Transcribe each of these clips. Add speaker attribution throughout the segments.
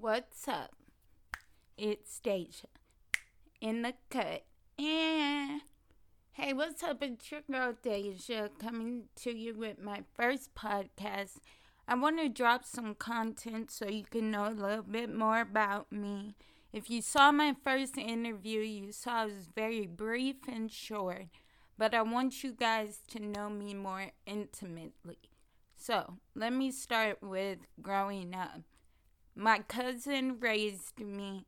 Speaker 1: What's up? It's Deja in the cut. Hey, what's up? It's your girl Deja coming to you with my first podcast. I want to drop some content so you can know a little bit more about me. If you saw my first interview, you saw it was very brief and short, but I want you guys to know me more intimately. So, let me start with growing up. My cousin raised me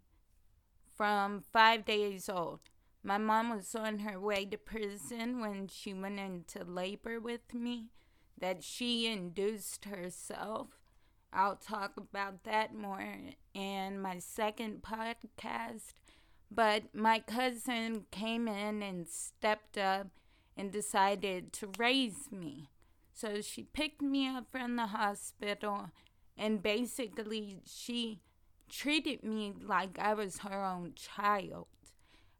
Speaker 1: from five days old. My mom was on her way to prison when she went into labor with me, that she induced herself. I'll talk about that more in my second podcast. But my cousin came in and stepped up and decided to raise me. So she picked me up from the hospital and basically, she treated me like I was her own child.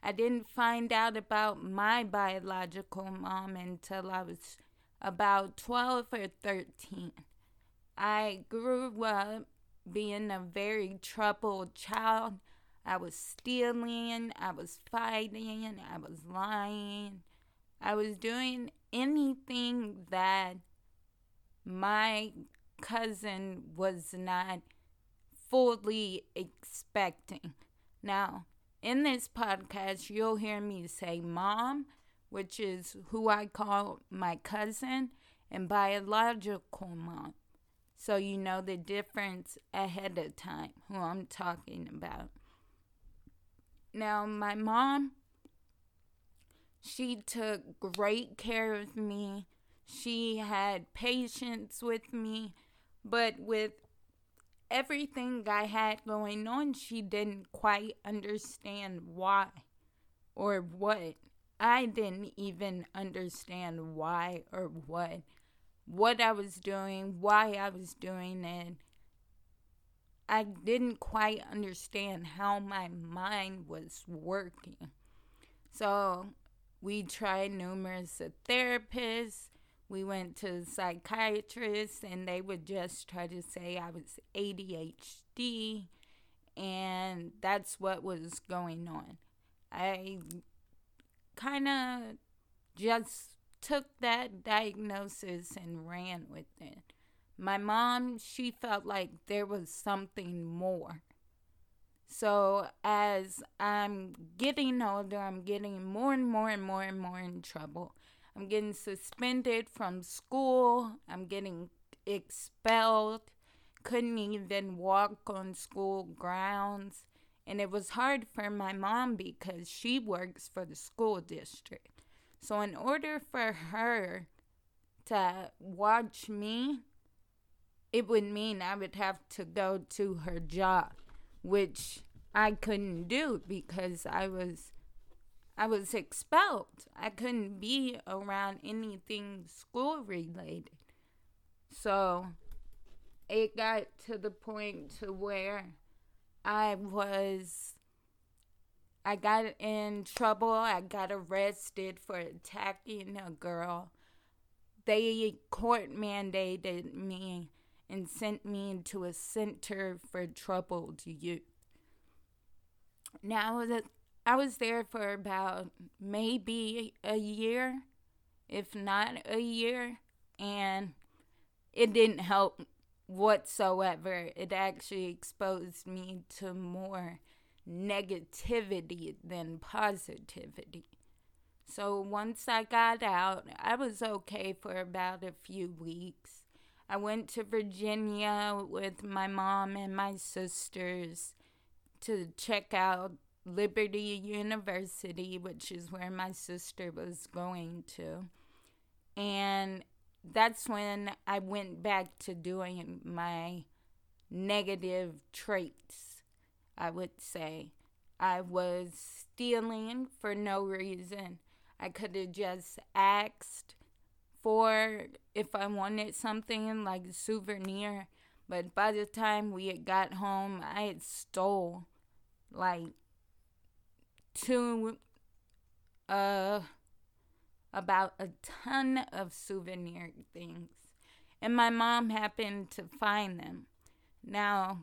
Speaker 1: I didn't find out about my biological mom until I was about 12 or 13. I grew up being a very troubled child. I was stealing, I was fighting, I was lying. I was doing anything that my cousin was not fully expecting. Now, in this podcast, you'll hear me say mom, which is who I call my cousin, and biological mom. So you know the difference ahead of time, who I'm talking about. Now, my mom, she took great care of me. She had patience with me. But with everything I had going on, she didn't quite understand why or what. I didn't even understand why or what what I was doing, why I was doing it. I didn't quite understand how my mind was working. So we tried numerous therapists. We went to psychiatrists, and they would just try to say I was ADHD, and that's what was going on. I kind of just took that diagnosis and ran with it. My mom, she felt like there was something more. So as I'm getting older, I'm getting more and more and more and more in trouble. I'm getting suspended from school. I'm getting expelled. Couldn't even walk on school grounds. And it was hard for my mom because she works for the school district. So, in order for her to watch me, it would mean I would have to go to her job, which I couldn't do because I was I was expelled. I couldn't be around anything school related. So it got to the point to where I was I got in trouble. I got arrested for attacking a girl. They court mandated me and sent me into a center for troubled youth. Now that I was there for about maybe a year, if not a year, and it didn't help whatsoever. It actually exposed me to more negativity than positivity. So once I got out, I was okay for about a few weeks. I went to Virginia with my mom and my sisters to check out Liberty University, which is where my sister was going to. And that's when I went back to doing my negative traits, I would say. I was stealing for no reason. I could have just asked for if I wanted something like a souvenir, but by the time we had got home, I had stole like to uh about a ton of souvenir things and my mom happened to find them now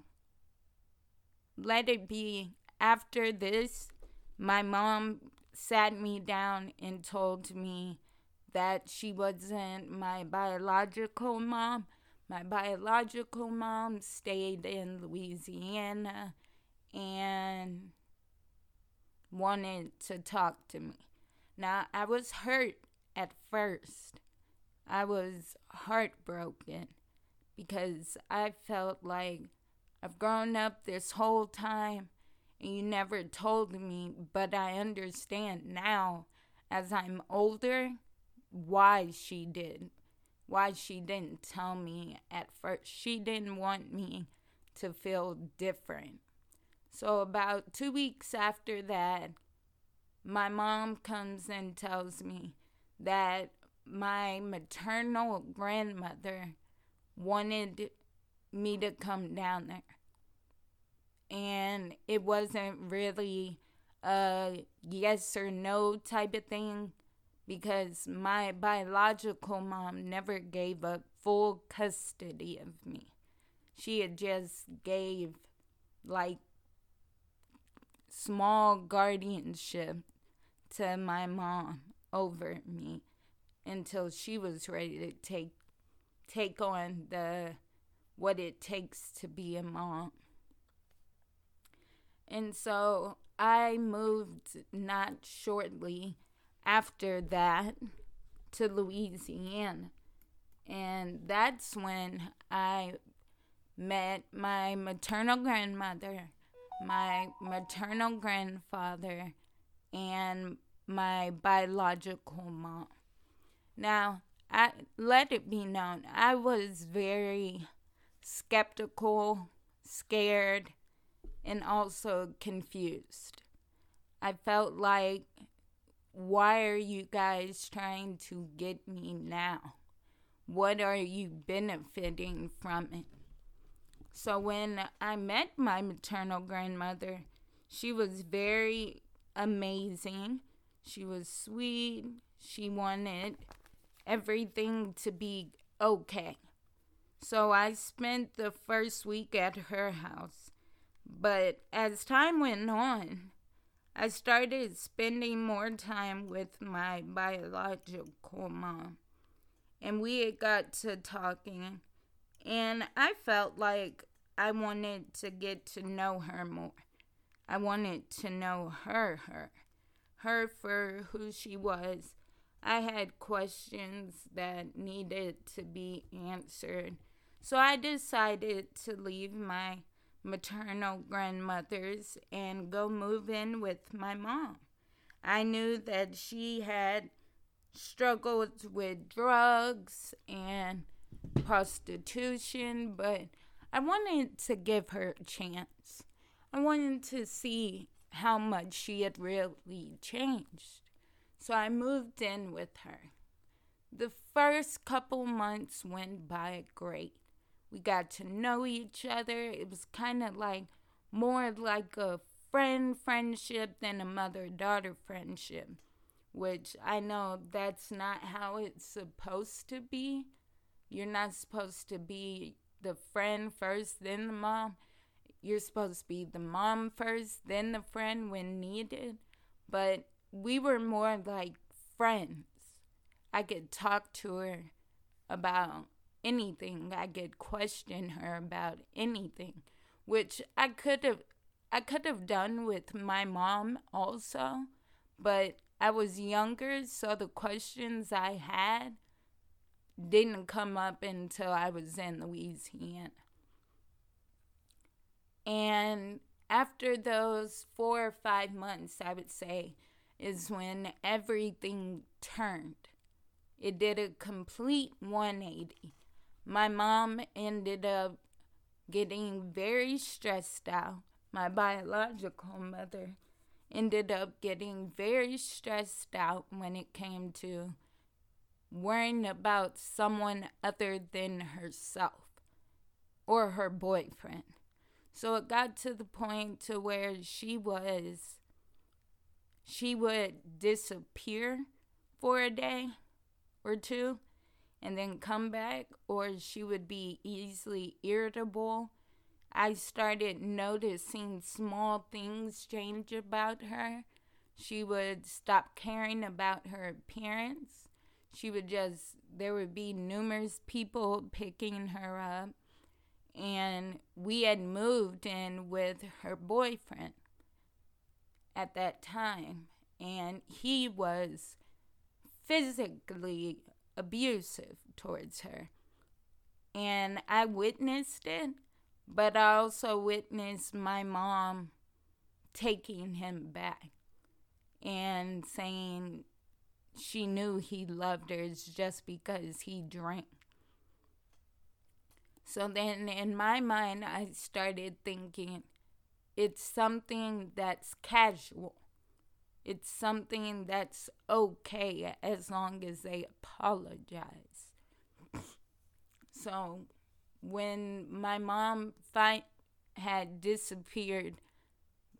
Speaker 1: let it be after this, my mom sat me down and told me that she wasn't my biological mom. My biological mom stayed in Louisiana and wanted to talk to me. Now, I was hurt at first. I was heartbroken because I felt like I've grown up this whole time and you never told me, but I understand now as I'm older why she did. Why she didn't tell me at first. She didn't want me to feel different. So, about two weeks after that, my mom comes and tells me that my maternal grandmother wanted me to come down there. And it wasn't really a yes or no type of thing because my biological mom never gave up full custody of me. She had just gave like small guardianship to my mom over me until she was ready to take take on the what it takes to be a mom. And so I moved not shortly after that to Louisiana. And that's when I met my maternal grandmother, my maternal grandfather, and my biological mom. Now, I, let it be known, I was very skeptical, scared, and also confused. I felt like, why are you guys trying to get me now? What are you benefiting from it? So when I met my maternal grandmother, she was very amazing. She was sweet. She wanted everything to be okay. So I spent the first week at her house. But as time went on, I started spending more time with my biological mom. And we got to talking, and I felt like I wanted to get to know her more. I wanted to know her, her, her for who she was. I had questions that needed to be answered. So I decided to leave my maternal grandmother's and go move in with my mom. I knew that she had struggled with drugs and prostitution, but I wanted to give her a chance. I wanted to see how much she had really changed. So I moved in with her. The first couple months went by great. We got to know each other. It was kind of like more like a friend friendship than a mother daughter friendship, which I know that's not how it's supposed to be. You're not supposed to be the friend first, then the mom you're supposed to be the mom first, then the friend when needed. But we were more like friends. I could talk to her about anything. I could question her about anything, which I could have I could have done with my mom also, but I was younger, so the questions I had didn't come up until I was in Louisiana. And after those four or five months, I would say, is when everything turned. It did a complete 180. My mom ended up getting very stressed out. My biological mother ended up getting very stressed out when it came to worrying about someone other than herself or her boyfriend. So it got to the point to where she was she would disappear for a day or two and then come back or she would be easily irritable. I started noticing small things change about her. She would stop caring about her appearance. She would just, there would be numerous people picking her up. And we had moved in with her boyfriend at that time. And he was physically abusive towards her. And I witnessed it, but I also witnessed my mom taking him back and saying she knew he loved her just because he drank. So then in my mind, I started thinking it's something that's casual. It's something that's okay as long as they apologize. So when my mom fight had disappeared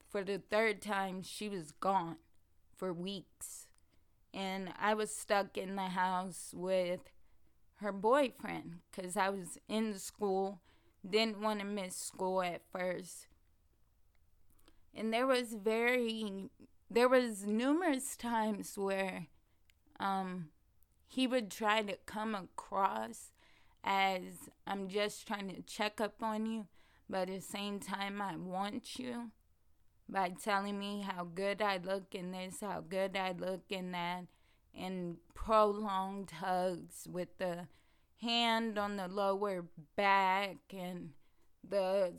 Speaker 1: for the third time, she was gone for weeks. And I was stuck in the house with her boyfriend because I was in school, didn't want to miss school at first. And there was very, there was numerous times where um, he would try to come across as I'm just trying to check up on you, but at the same time, I want you by telling me how good I look in this, how good I look in that, and prolonged hugs with the hand on the lower back and the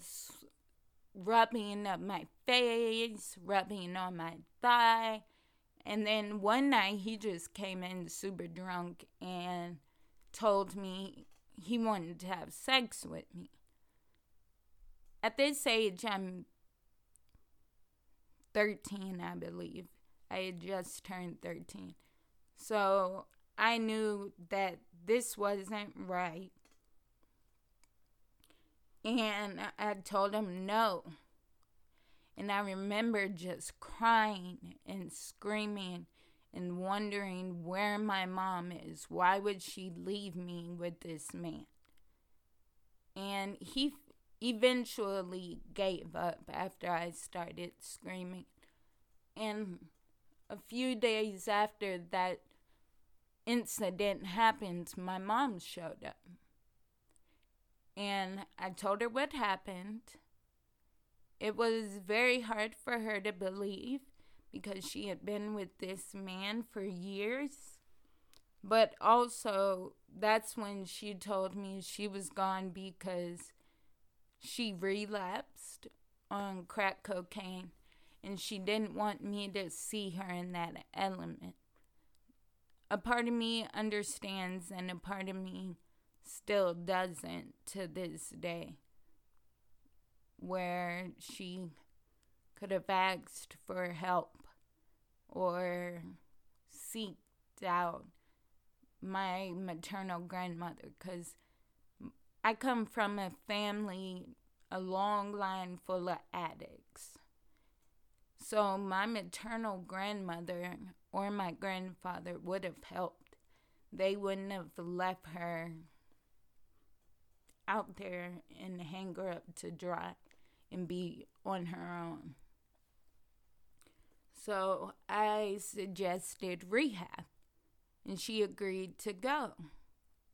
Speaker 1: rubbing of my face, rubbing on my thigh. And then one night he just came in super drunk and told me he wanted to have sex with me. At this age, I'm 13, I believe. I had just turned 13. So I knew that this wasn't right. And I told him no. And I remember just crying and screaming and wondering where my mom is. Why would she leave me with this man? And he eventually gave up after I started screaming. And a few days after that incident happened, my mom showed up. And I told her what happened. It was very hard for her to believe because she had been with this man for years. But also, that's when she told me she was gone because she relapsed on crack cocaine and she didn't want me to see her in that element. A part of me understands, and a part of me still doesn't to this day, where she could have asked for help or seeked out my maternal grandmother because I come from a family, a long line full of addicts. So my maternal grandmother or my grandfather would have helped. They wouldn't have left her out there and hang her up to dry and be on her own. So I suggested rehab, and she agreed to go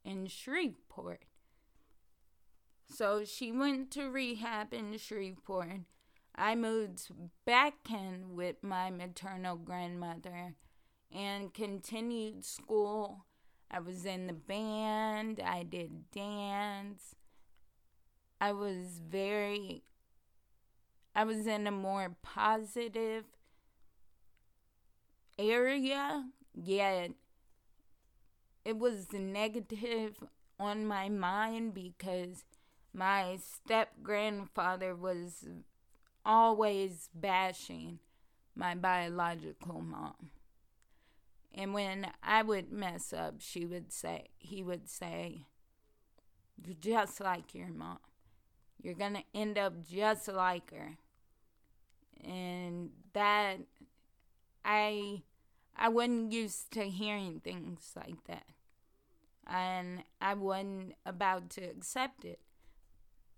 Speaker 1: in Shreveport. So she went to rehab in Shreveport. I moved back in with my maternal grandmother and continued school. I was in the band, I did dance. I was very, I was in a more positive area, yet it was negative on my mind because my step grandfather was always bashing my biological mom. And when I would mess up, she would say, he would say, You're just like your mom. You're going to end up just like her. And that, I, I wasn't used to hearing things like that. And I wasn't about to accept it.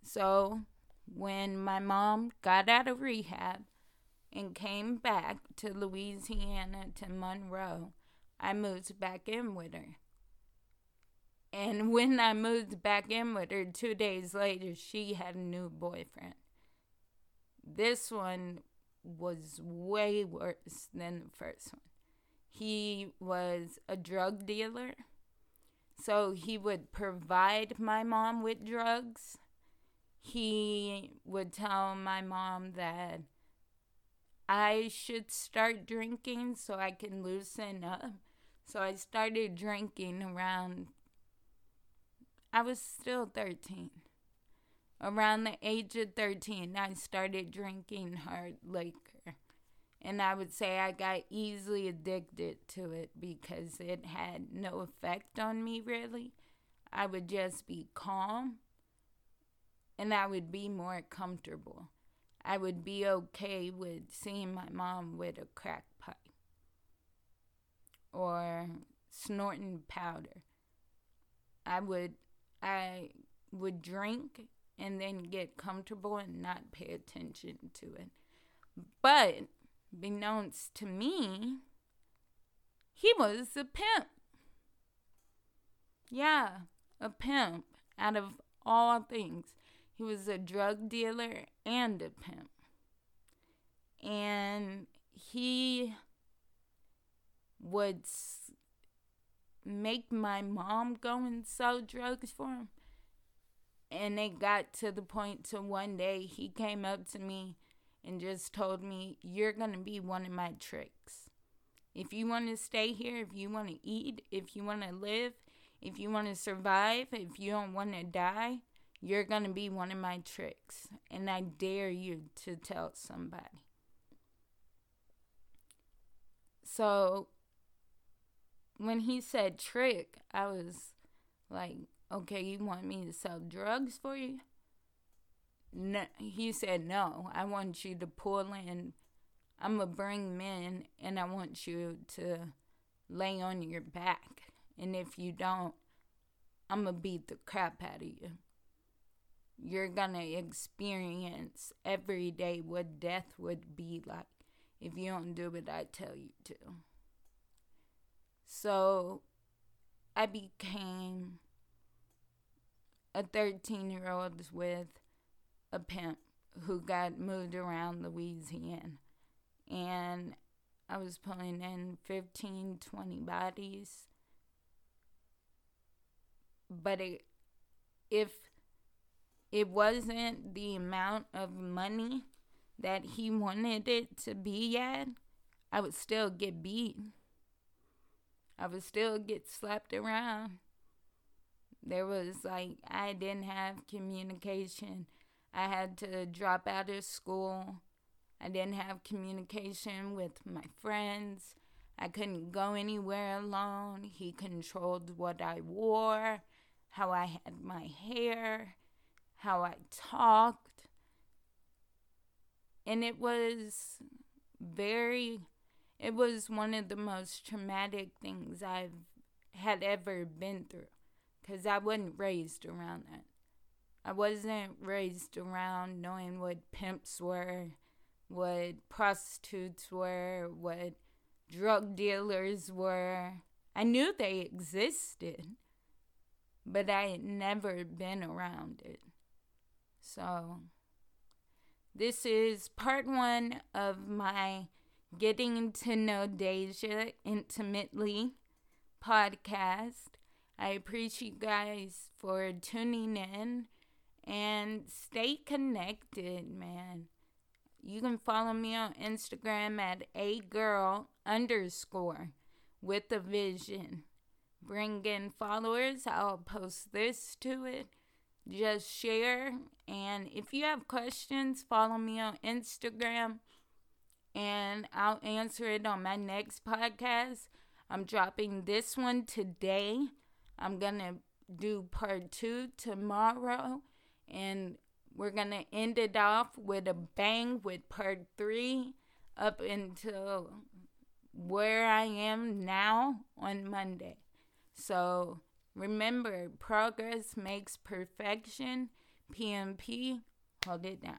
Speaker 1: So when my mom got out of rehab and came back to Louisiana to Monroe, I moved back in with her. And when I moved back in with her two days later, she had a new boyfriend. This one was way worse than the first one. He was a drug dealer. So he would provide my mom with drugs. He would tell my mom that I should start drinking so I can loosen up. So I started drinking around, I was still 13. Around the age of 13, I started drinking hard liquor. And I would say I got easily addicted to it because it had no effect on me, really. I would just be calm and I would be more comfortable. I would be okay with seeing my mom with a crack pipe or snorting powder. I would I would drink and then get comfortable and not pay attention to it. But beknownst to me, he was a pimp. Yeah, a pimp out of all things. He was a drug dealer and a pimp. And he would make my mom go and sell drugs for him. And it got to the point to one day he came up to me and just told me, You're going to be one of my tricks. If you want to stay here, if you want to eat, if you want to live, if you want to survive, if you don't want to die, you're going to be one of my tricks. And I dare you to tell somebody. So when he said trick, I was like, okay, you want me to sell drugs for you? No, he said, no, I want you to pull in. I'm going to bring men and I want you to lay on your back. And if you don't, I'm going to beat the crap out of you. You're to experience every day what death would be like if you don't do what I tell you to. So I became a 13 year old with a pimp who got moved around Louisiana. And I was pulling in 15, 20 bodies. But it, if it wasn't the amount of money that he wanted it to be at, I would still get beat. I would still get slapped around. There was like, I didn't have communication. I had to drop out of school. I didn't have communication with my friends. I couldn't go anywhere alone. He controlled what I wore, how I had my hair, how I talked. And it was very, it was one of the most traumatic things I've had ever been through because I wasn't raised around that. I wasn't raised around knowing what pimps were, what prostitutes were, what drug dealers were. I knew they existed, but I had never been around it. So, this is part one of my Getting to Know Deja Intimately podcast. I appreciate you guys for tuning in and stay connected, man. You can follow me on Instagram at a girl underscore with a vision. Bring in followers. I'll post this to it. Just share. And if you have questions, follow me on Instagram and I'll answer it on my next podcast. I'm dropping this one today. I'm going to do part two tomorrow and we're going to end it off with a bang with part three up until where I am now on Monday. So remember, progress makes perfection. PMP, Hold it down.